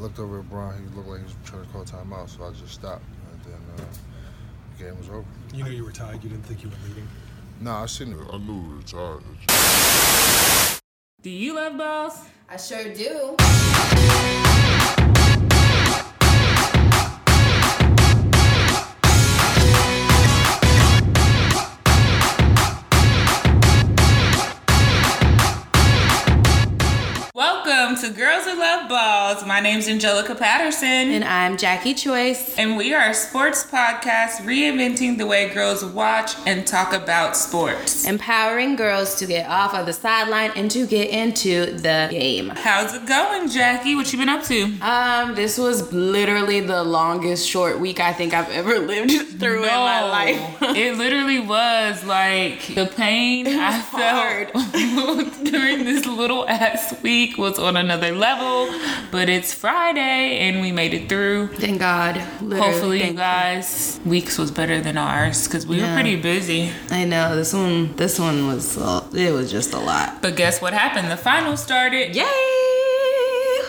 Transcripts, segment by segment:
looked over at Bron. He looked like he was trying to call timeout, so I just stopped. And then uh, the game was over. You knew you were tied. You didn't think you were leading. No, I seen it. I knew we were tired. Do you love balls? I sure do. Welcome to Girls Who Love Balls. My name's Angelica Patterson. And I'm Jackie Choice. And we are a sports podcast reinventing the way girls watch and talk about sports. Empowering girls to get off of the sideline and to get into the game. How's it going, Jackie? What you been up to? Um, this was literally the longest short week I think I've ever lived through in my life. it literally was like the pain I felt during this little ass week was on another level. But it's Friday and we made it through. Thank God. Literally, Hopefully, you thank guys, weeks was better than ours because we Yeah. were pretty busy. I know this one. This one was. Uh, it was just a lot. But guess what happened? The final started. Yay!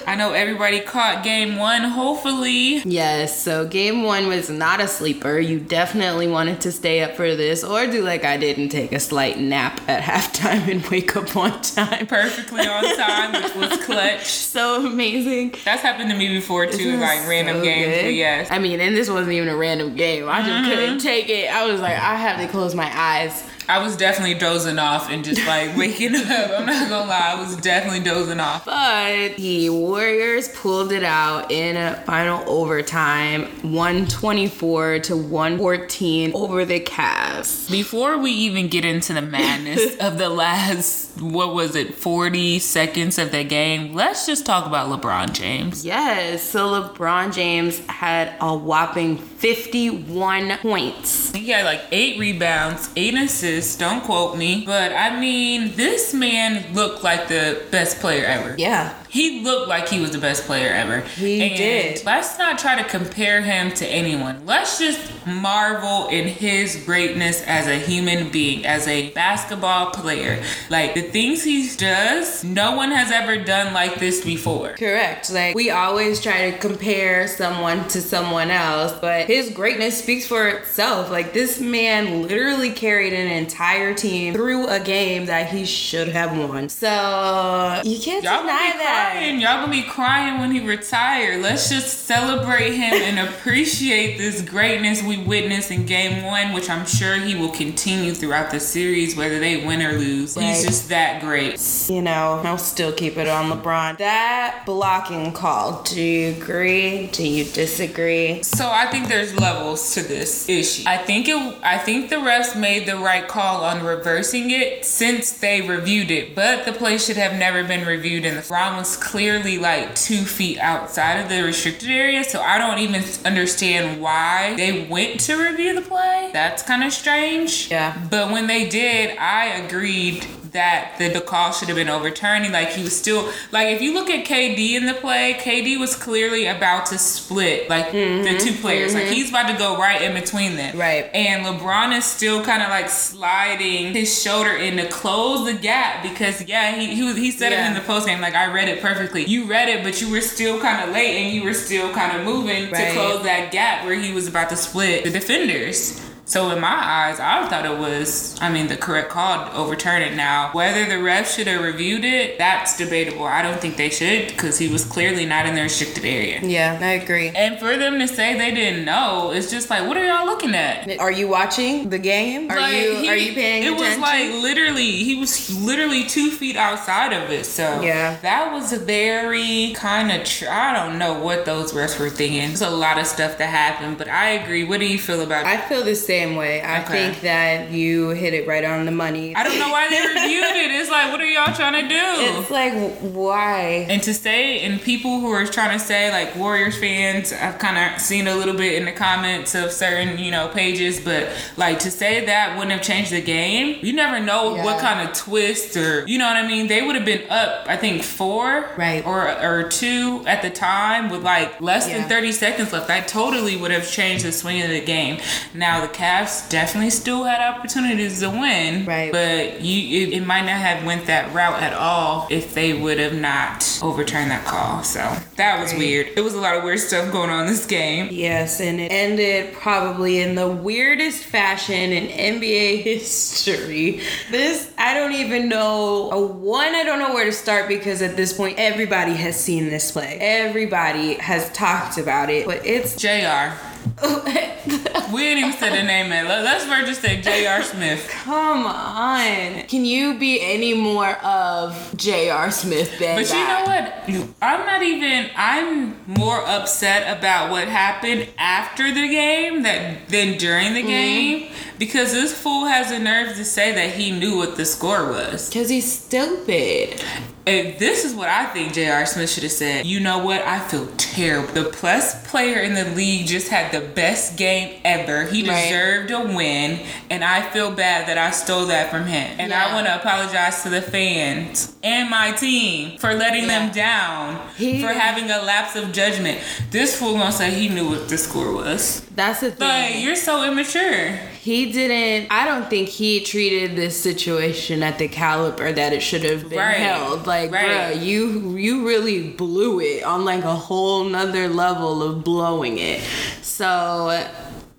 I know everybody caught game one, hopefully. Yes, so game one was not a sleeper. You definitely wanted to stay up for this or do like I did and take a slight nap at halftime and wake up on time. Perfectly on time, which was clutch. So amazing. That's happened to me before too, like random so games. good? But yes. I mean, and this wasn't even a random game. I just couldn't mm-hmm. take it. I was like, I have to close my eyes. I was definitely dozing off and just like waking up. I'm not gonna lie, I was definitely dozing off. But the Warriors pulled it out in a final overtime, 124 to 114 over the Cavs. Before we even get into the madness of the last, what was it, 40 seconds of the game, let's just talk about LeBron James. Yes, so LeBron James had a whopping 51 points. He had like eight rebounds, eight assists, don't quote me. But I mean, this man looked like the best player ever. Yeah. He looked like he was the best player ever. He and did. Let's not try to compare him to anyone. Let's just marvel in his greatness as a human being, as a basketball player. Like the things he does, no one has ever done like this before. Correct. Like we always try to compare someone to someone else, but his greatness speaks for itself. Like this man literally carried an entire team through a game that he should have won. So you can't Y'all deny that. Crying. Y'all gonna be crying when he retired. Let's just celebrate him and appreciate this greatness we witnessed in game one, which I'm sure he will continue throughout the series, whether they win or lose. He's just that great. You know, I'll still keep it on LeBron. That blocking call. Do you agree? Do you disagree? So I think there's levels to this issue. I think it. I think the refs made the right call on reversing it since they reviewed it, but the play should have never been reviewed. And LeBron was clearly like two feet outside of the restricted area, so I don't even understand why they went to review the play. That's kind of strange. Yeah. But when they did, I agreed that the, the call should have been overturned. Like he was still like if you look at KD in the play, KD was clearly about to split like the mm-hmm. two players. Like mm-hmm. he's about to go right in between them. Right. And LeBron is still kind of like sliding his shoulder in to close the gap because yeah, he he, was, he said it in the post game like I read it perfectly. You read it, but you were still kind of late and you were still kind of moving Right. to close that gap where he was about to split the defenders. So in my eyes, I thought it was, I mean, the correct call to overturn it. Now, whether the refs should have reviewed it, that's debatable. I don't think they should because he was clearly not in the restricted area. Yeah, I agree. And for them to say they didn't know, it's just like, what are y'all looking at? Are you watching the game? Are Like, you he- are you paying It attention? was like literally, he was literally two feet outside of it. So Yeah. that was a very kind of. Tr- I don't know what those refs were thinking. There's a lot of stuff that happened, but I agree. What do you feel about? It? I feel the same way. I Okay. think that you hit it right on the money. I don't know why they reviewed it. It's like, what are y'all trying to do? It's like why? and to say, and people who are trying to say, like Warriors fans, I've kind of seen a little bit in the comments of certain, you know, pages, but like to say that wouldn't have changed the game. You never know Yeah. what kind of twist or, you know what I mean? They would have been up, I think, four Right. or or two at the time with like less Yeah. than 30 seconds left. That totally would have changed the swing of the game. Now the Cavs definitely still had opportunities to win. Right. But you, it, it might not have went that route at all if they would have not overturned that call. So that was Right. weird. It was a lot of weird stuff going on in this game. Yes, and it ended probably in the weirdest fashion in NBA history. This, I don't even know. A one, I don't know where to start because at this point, everybody has seen this play. Everybody has talked about it, but it's. J.R. We didn't even say the name. Man. Let- Let's first just say J.R. Smith. Come on. Can you be any more of J.R. Smith than But you know what? I'm not even. I'm more upset about what happened after the game that than during the mm-hmm. game because this fool has the nerve to say that he knew what the score was. Because he's stupid. And this is what I think J.R. Smith should have said. You know what? I feel terrible. The plus player in the league just had the best game ever. He Right. deserved a win, and I feel bad that I stole that from him. And I want to apologize to the fans and my team for letting them down, He- for having a lapse of judgment. This fool gonna say he knew what the score was. That's the thing. Like, you're so immature. He didn't. I don't think he treated this situation at the caliber that it should have been Right. held. Like, Right. bruh, you you really blew it on like a whole nother level of blowing it. So.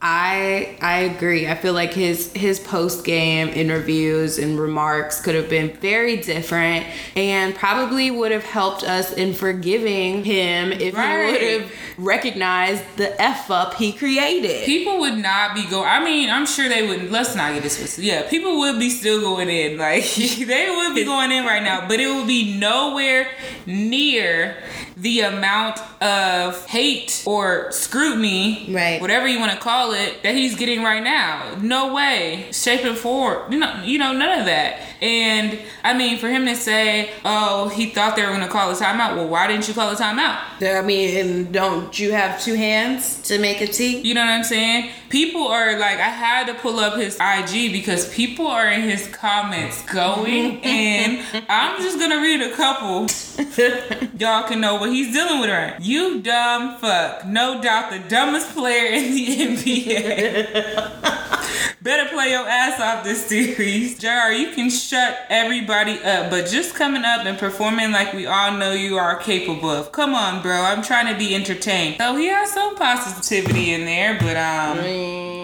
I I agree. I feel like his his post game interviews and remarks could have been very different and probably would have helped us in forgiving him if Right. he would have recognized the f up he created. People would not be going. I mean, I'm sure they would. Let's not get this twisted. Yeah, people would be still going in. Like they would be going in right now, but it would be nowhere near the amount of hate or scrutiny, Right. Whatever you want to call it, that he's getting right now. No way, shape and form. You know, you know, none of that. And I mean, for him to say, "Oh, he thought they were going to call a timeout," well, why didn't you call a timeout? I mean, and don't you have two hands to make a T? You know what I'm saying? People are like, I had to pull up his IG because people are in his comments going in. I'm just gonna read a couple. Y'all can know what he's dealing with right. You dumb fuck. No doubt the dumbest player in the NBA. Better play your ass off this series. JR, you can shut everybody up, but just coming up and performing like we all know you are capable of. Come on, bro. I'm trying to be entertained. So he has some positivity in there, but um Mm,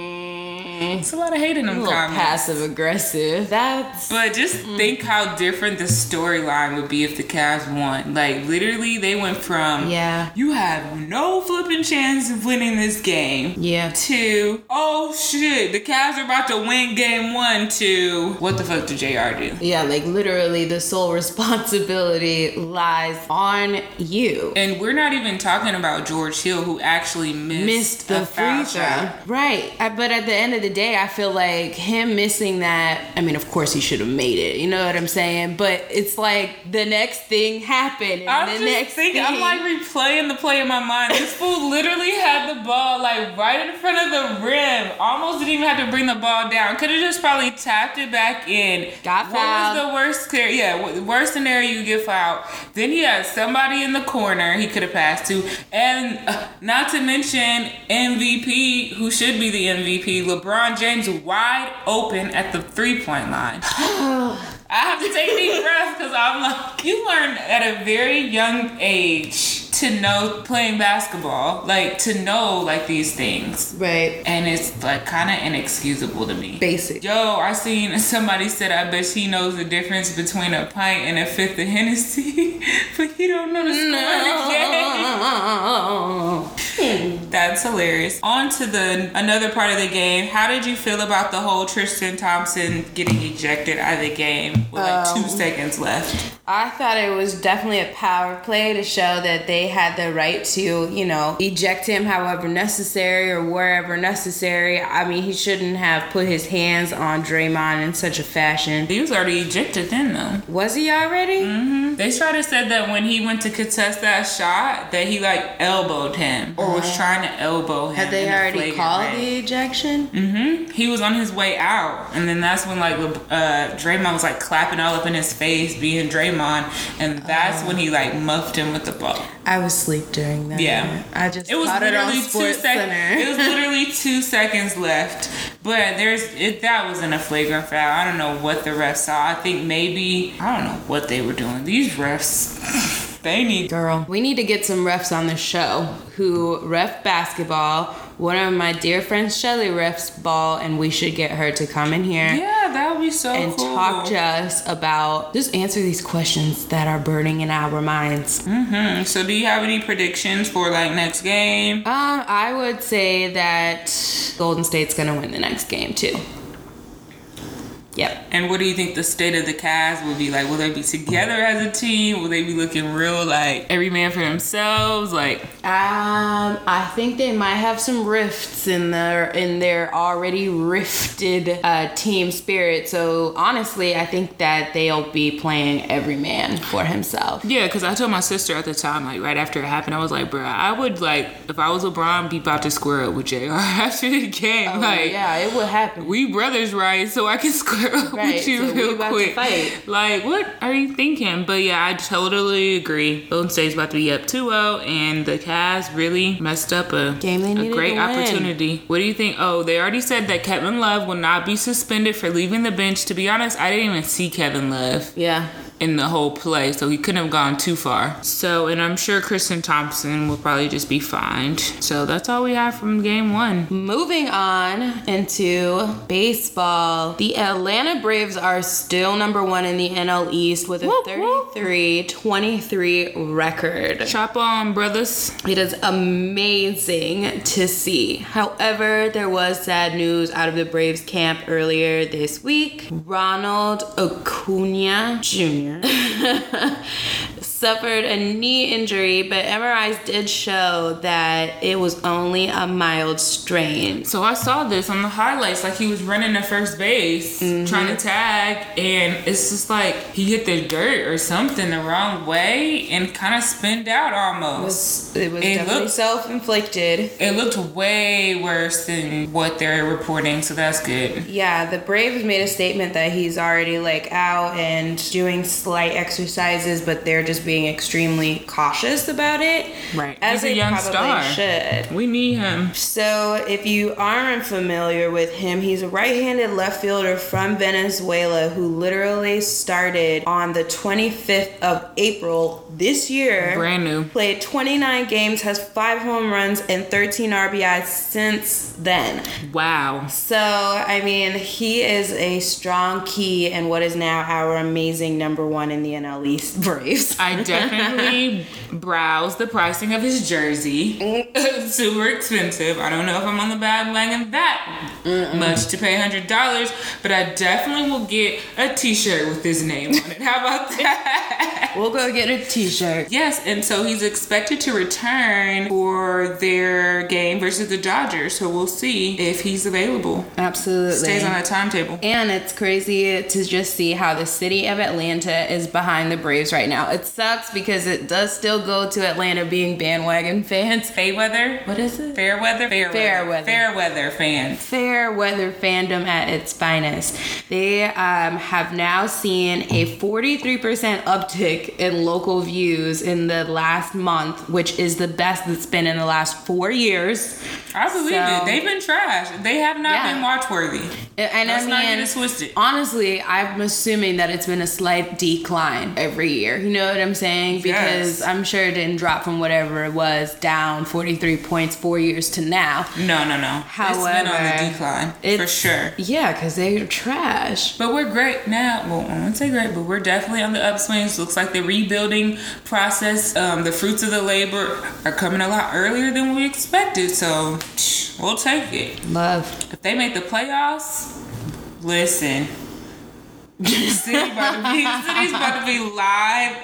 Mm-hmm. it's a lot of hate in them little comments. passive aggressive. That's But just mm. think how different the storyline would be if the Cavs won. Like literally, they went from Yeah. you have no flipping chance of winning this game yeah. to oh shit, the Cavs are about to win game one to what the fuck did J.R. do? Yeah, like literally the sole responsibility lies on you. And we're not even talking about George Hill, who actually missed, Missed the free throw. Right. Uh, but at the end of the day, I feel like him missing that, I mean, of course he should have made it. You know what I'm saying? But it's like the next thing happened. And I'm the next thinking, thing, I'm like replaying the play in my mind. This fool literally had the ball like right in front of the rim. Almost didn't even have to bring the ball down. Could have just probably tapped it back in. Got fouled. What was the worst? Yeah, worst scenario you get fouled. Then he had somebody in the corner he could have passed to, and uh, not to mention MVP, who should be the MVP, LeBron James, wide open at the three point line. I have to take a deep breath because I'm like, you learn at a very young age to know playing basketball, like to know like these things. right. And it's like kind of inexcusable to me. Basic. Yo, I seen somebody said, I bet she knows the difference between a pint and a fifth of Hennessy, but he don't know the score game. That's hilarious. On to the another part of the game. How did you feel about the whole Tristan Thompson getting ejected out of the game with like two um, seconds left? I thought it was definitely a power play to show that they had the right to, you know, eject him however necessary or wherever necessary. I mean, he shouldn't have put his hands on Draymond in such a fashion. He was already ejected then though. Was he already? They tried to said that when he went to contest that shot, that he like elbowed him or was trying to elbow him. Had they already called the ejection? Mm-hmm. He was on his way out, and then that's when like uh, Draymond was like clapping all up in his face, being Draymond, and that's when he like muffed him with the ball. I was asleep during that. Yeah. I just It was caught it literally two seconds. It was literally two seconds left, but there's it. That wasn't a flagrant foul. I don't know what the refs saw. I think maybe I don't know what they were doing. These refs, they need. Girl, we need to get some refs on the show who ref basketball. One of my dear friends, Shelly, refs ball, and we should get her to come in here Yeah, that would be so and cool. talk to us about just answer these questions that are burning in our minds. hmm So, do you have any predictions for like next game? Um, I would say that Golden State's gonna win the next game too. Yep. And what do you think the state of the cast will be like? Will they be together as a team? Will they be looking real like every man for themselves? Like, Um, I think they might have some rifts in their in their already rifted uh, team spirit. So honestly, I think that they'll be playing every man for himself. yeah, because I told my sister at the time, like right after it happened, I was like, bro, I would like if I was LeBron, be about to square up with J.R. after the game. like, Oh, yeah, it would happen. we brothers, right? So I can square Right, with you so real quick. Like, what are you thinking? But yeah, I totally agree. Golden State's about to be up 2-0, and the Cavs really messed up a, Game they a needed great to win. opportunity. What do you think? Oh, they already said that Kevin Love will not be suspended for leaving the bench. To be honest, I didn't even see Kevin Love Yeah. In the whole play, so he couldn't have gone too far. So, and I'm sure Tristan Thompson will probably just be fined. So that's all we have from game one. Moving on into baseball, the Atlanta Braves are still number one in the NL East with a Whoop, whoop. 33 23 record. Chop on, brothers. It is amazing to see. However, there was sad news out of the Braves camp earlier this week. Ronald Acuna Jr yeah. suffered a knee injury, but MRIs did show that it was only a mild strain. So I saw this on the highlights, like he was running to first base, mm-hmm. trying to tag, and it's just like he hit the dirt or something the wrong way and kind of spinned out almost. It was It definitely looked- self-inflicted. It looked way worse than what they're reporting, so that's good. Yeah, the Braves made a statement that he's already like out and doing slight exercises, but they're just being extremely cautious about it. Right. As He's a young star. should. We need him. So, if you aren't familiar with him, he's a right handed left fielder from Venezuela who literally started on the 25th of April this year. Brand new. Played 29 games, has five home runs, and 13 RBIs since then. Wow. So, I mean, he is a strong key in what is now our amazing number one in the NL East Braves. I definitely browsed the pricing of his jersey. Super expensive. I don't know if I'm on the bandwagon that much to pay hundred dollars, but I definitely will get a T-shirt with his name on it. How about that? We'll go get a t shirt. yes, and so he's expected to return for their game versus the Dodgers. So we'll see if he's available. Absolutely. Stays on that timetable. And it's crazy to just see how the city of Atlanta is behind the Braves right now. It sucks because it does still go to Atlanta being bandwagon fans. Fayweather. What is it? Fair weather. Fair, Fair weather. weather. Fair weather fans. Fair weather fandom at its finest. They um, have now seen a 43% uptick in local views in the last month, which is the best that's been in the last four years. I believe So- it. They've been trash. They have not Yeah. been watch worthy. And Let's I mean, twisted. honestly, I'm assuming that it's been a slight decline every year. You know what I'm saying? Because Yes. I'm sure it didn't drop from whatever it was down 43 points four years to now. No, no, no. However, it's been on the decline for sure. Yeah, because they're trash. But we're great now. Well, I wouldn't say great, but we're definitely on the upswings. Looks like the rebuilding process, um, the fruits of the labor are coming a lot earlier than we expected. So we'll take it. Love. If they make the playoffs, listen. City about to be, city's about to be live.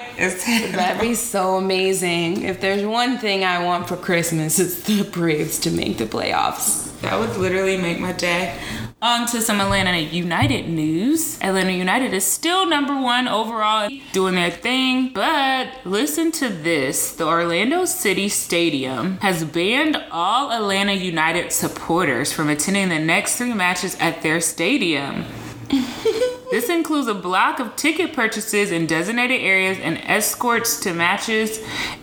That'd be so amazing. If there's one thing I want for Christmas, it's the Braves to make the playoffs. That would literally make my day. On to some Atlanta United news. Atlanta United is still number one overall, doing their thing. But listen to this the Orlando City Stadium has banned all Atlanta United supporters from attending the next three matches at their stadium. This includes a block of ticket purchases in designated areas and escorts to matches,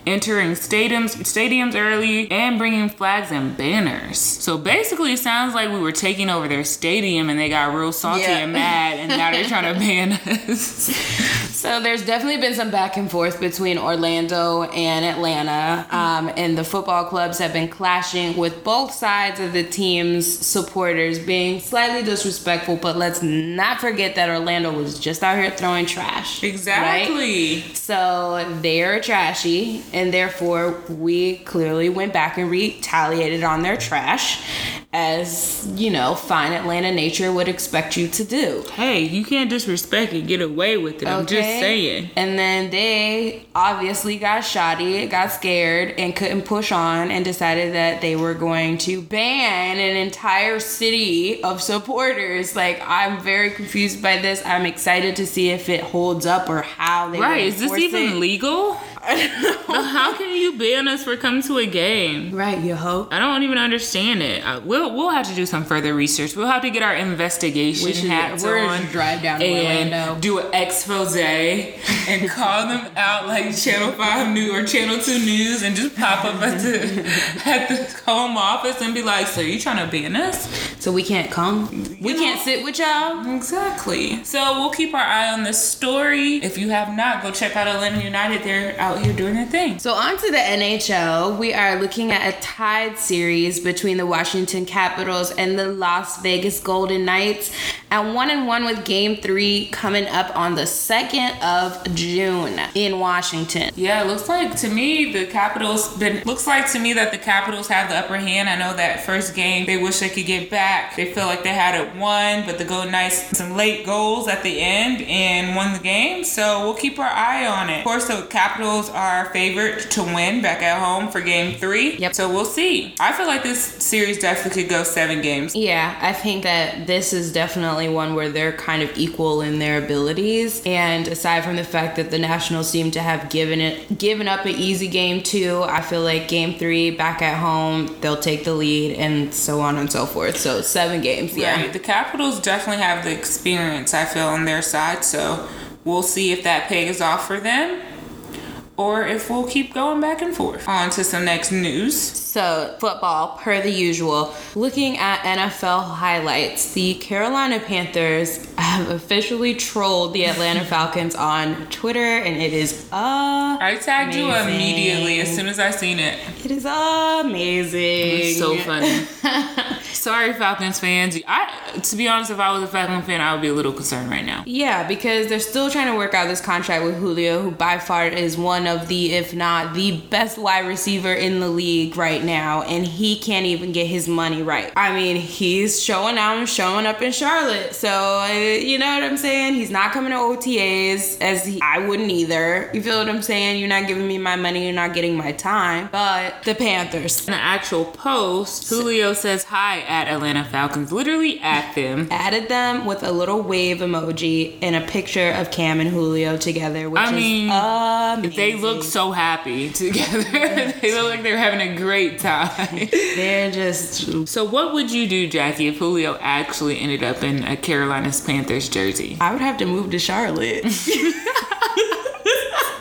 entering stadiums stadiums early, and bringing flags and banners. So basically, it sounds like we were taking over their stadium and they got real salty Yeah. and mad, and now they're trying to ban us. So there's definitely been some back and forth between Orlando and Atlanta, um, and the football clubs have been clashing with both sides of the team's supporters being slightly disrespectful. But let's not forget that Orlando was just out here throwing trash. right? exactly. So they're trashy, and therefore we clearly went back and retaliated on their trash, as you know, fine Atlanta nature would expect you to do. Hey, you can't disrespect and get away with it. I'm just Okay? Saying. And then they obviously got shoddy, got scared, and couldn't push on, and decided that they were going to ban an entire city of supporters. Like, I'm very confused by this. I'm excited to see if it holds up or how they Right? Is this even it. legal? How can you ban us for coming to a game? Right, you hope. I don't even understand it. Uh, we'll we'll have to do some further research. We'll have to get our investigation We should- hats we're on drive down to and Orlando. do an expose and call them out like Channel Five News or Channel Two News and just pop up at the at the home office and be like, "So you trying to ban us?" So we can't come. We You can't know- sit with y'all. Exactly. So we'll keep our eye on this story. If you have not, go check out Atlanta United. They're out here doing their thing. So on to the NHL. We are looking at a tied series between the Washington Capitals and the Las Vegas Golden Knights, and one and one with Game Three coming up on the second of June in Washington. Yeah, it looks like to me the Capitals been looks like to me that the Capitals have the upper hand. I know that first game they wish they could get back. They feel like they had it won, but the Golden Knights some late goals at the end and won the game. So we'll keep our eye on it. Of course, the Capitals are favored to win back at home for game three. Yep. So we'll see. I feel like this series definitely could go seven games. Yeah, I think that this is definitely one where they're kind of equal in their abilities. And aside from the fact that the Nationals seem to have given it given up an easy game two, I feel like game three back at home, they'll take the lead and so on and so forth. So seven games, yeah. Right. The Capitals definitely have the experience, I feel, on their side. So we'll see if that pays off for them or if we'll keep going back and forth. On to some next news. So, football, per the usual. Looking at NFL highlights, the Carolina Panthers have officially trolled the Atlanta Falcons on Twitter, and it is uh I tagged you immediately as soon as I seen it. it is amazing. It's so funny. Sorry, Falcons fans. I, to be honest, if I was a Falcons fan, I would be a little concerned right now. Yeah, because they're still trying to work out this contract with Julio, who by far is one of the, if not the best wide receiver in the league right now, and he can't even get his money right. I mean, he's showing out and showing up in Charlotte, so uh, you know what I'm saying. He's not coming to OTAs, as he, I wouldn't either. You feel what I'm saying? You're not giving me my money, you're not getting my time. But the Panthers In the actual post, Julio says hi at Atlanta Falcons, literally at them. added them with a little wave emoji and a picture of Cam and Julio together, which I is mean, amazing. They look so happy together. they look like they're having a great time. They're just. So, what would you do, Jackie, if Julio actually ended up in a Carolina's Panthers jersey? I would have to move to Charlotte.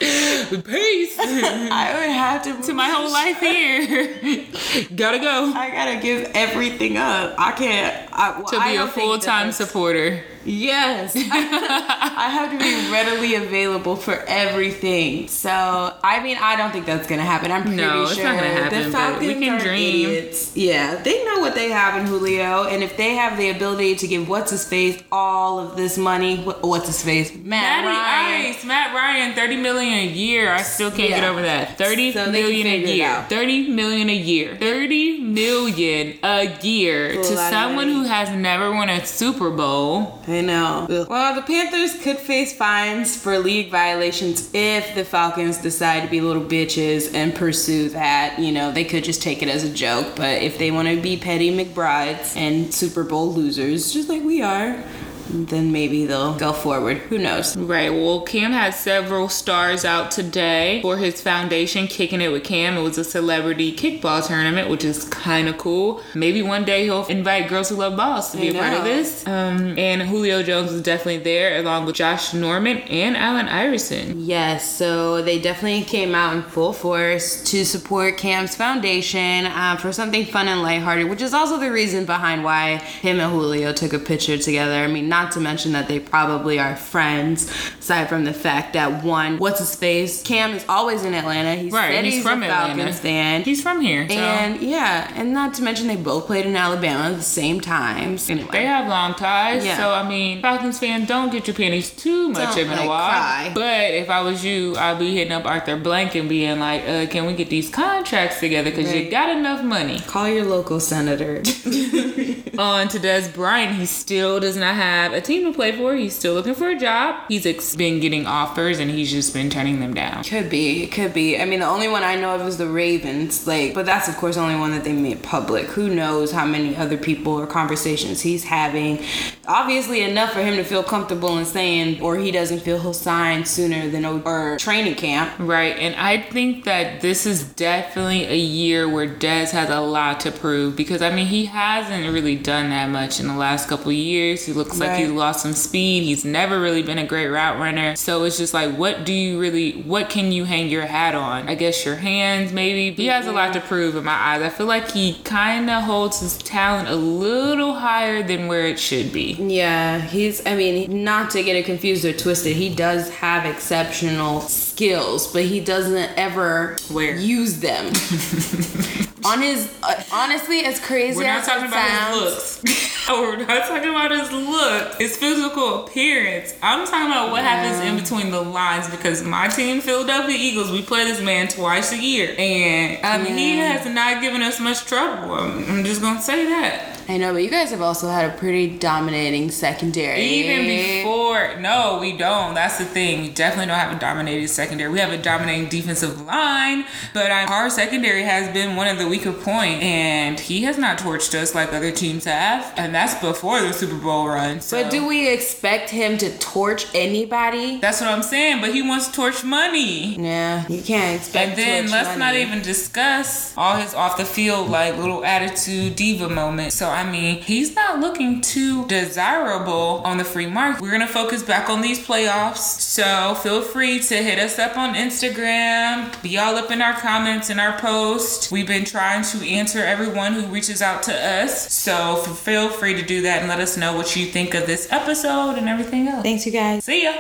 Peace I would have to move to my whole life here. Gotta go I gotta give everything up. I can't. I, well, to be a full time supporter. Yes. I have to be readily available for everything. So, I mean, I don't think that's gonna happen. I'm pretty No, it's sure not gonna happen, the Falcons we can are dream. idiots. Yeah, they know what they have in Julio, and if they have the ability to give what's his face all of this money, what's his face, Matt Matty Ryan. Ice, Matt Ryan, thirty million a year. I still can't get over that. Thirty So million a year. Thirty million a year. Thirty million a year to someone money. Who has never won a Super Bowl. I know. Ugh. Well, the Panthers could face fines for league violations if the Falcons decide to be little bitches and pursue that. You know, they could just take it as a joke, but if they want to be petty McBrides and Super Bowl losers, just like we are, then maybe they'll go forward. Who knows? Right. Well, Cam had several stars out today for his foundation, Kicking It with Cam. It was a celebrity kickball tournament, which is kind of cool. Maybe one day he'll invite Girls Who Love Balls to be I a part of this. Um, and Julio Jones was definitely there, along with Josh Norman and Allen Iverson. Yes, so they definitely came out in full force to support Cam's foundation uh, for something fun and lighthearted, which is also the reason behind why him and Julio took a picture together. I mean, not to mention that they probably are friends, aside from the fact that one, what's his face? Cam is always in Atlanta. He Right, said he's he's, from Atlanta. Falcons fan. He's from here. So. and yeah, and not to mention they both played in Alabama at the same time. Anyway. They have long ties, Yeah. so I mean, Falcons fans don't get your panties too much Don't, in like, a while. cry. But if I was you, I'd be hitting up Arthur Blank and being like, uh, "Can we get these contracts together? Because you got enough money." Call your local senator. On to Dez Bryant, he still does not have a team to play for. He's still looking for a job. He's ex- been getting offers and he's just been turning them down. Could be, could be. I mean, the only one I know of is the Ravens. Like, but that's of course the only one that they made public. Who knows how many other people or conversations he's having? Obviously, enough for him to feel comfortable in saying, or he doesn't feel he'll sign sooner than or training camp. Right, and I think that this is definitely a year where Dez has a lot to prove because I mean he hasn't really done that much in the last couple of years. He looks like he lost some speed. He's never really been a great route runner. So it's just like what do you really what can you hang your hat on? I guess your hands maybe. He has a lot to prove in my eyes. I feel like he kind of holds his talent a little higher than where it should be. Yeah, he's. I mean, not to get it confused or twisted, he does have exceptional skills, but he doesn't ever Where? use them. On his, uh, honestly, as crazy We're not talking about sounds, his looks. We're not talking about his look, his physical appearance. I'm talking about what happens in between the lines because my team, Philadelphia Eagles, we play this man twice a year. And I mean, he has not given us much trouble. I'm, I'm just going to say that. I know, but you guys have also had a pretty dominating secondary. Even before, no, we don't. That's the thing. We definitely don't have a dominating secondary. We have a dominating defensive line, but I, our secondary has been one of the weaker point, and he has not torched us like other teams have, and that's before the Super Bowl run. So. But do we expect him to torch anybody? That's what I'm saying. But he wants to torch money. Yeah, you can't expect. And then let's money. not even discuss all his off the field like little attitude diva moments. So I mean, he's not looking too desirable on the free market. We're gonna focus back on these playoffs. So feel free to hit us up on Instagram. Be all up in our comments and our post. We've been trying to answer everyone who reaches out to us. So feel free to do that and let us know what you think of this episode and everything else. Thanks, you guys. See ya.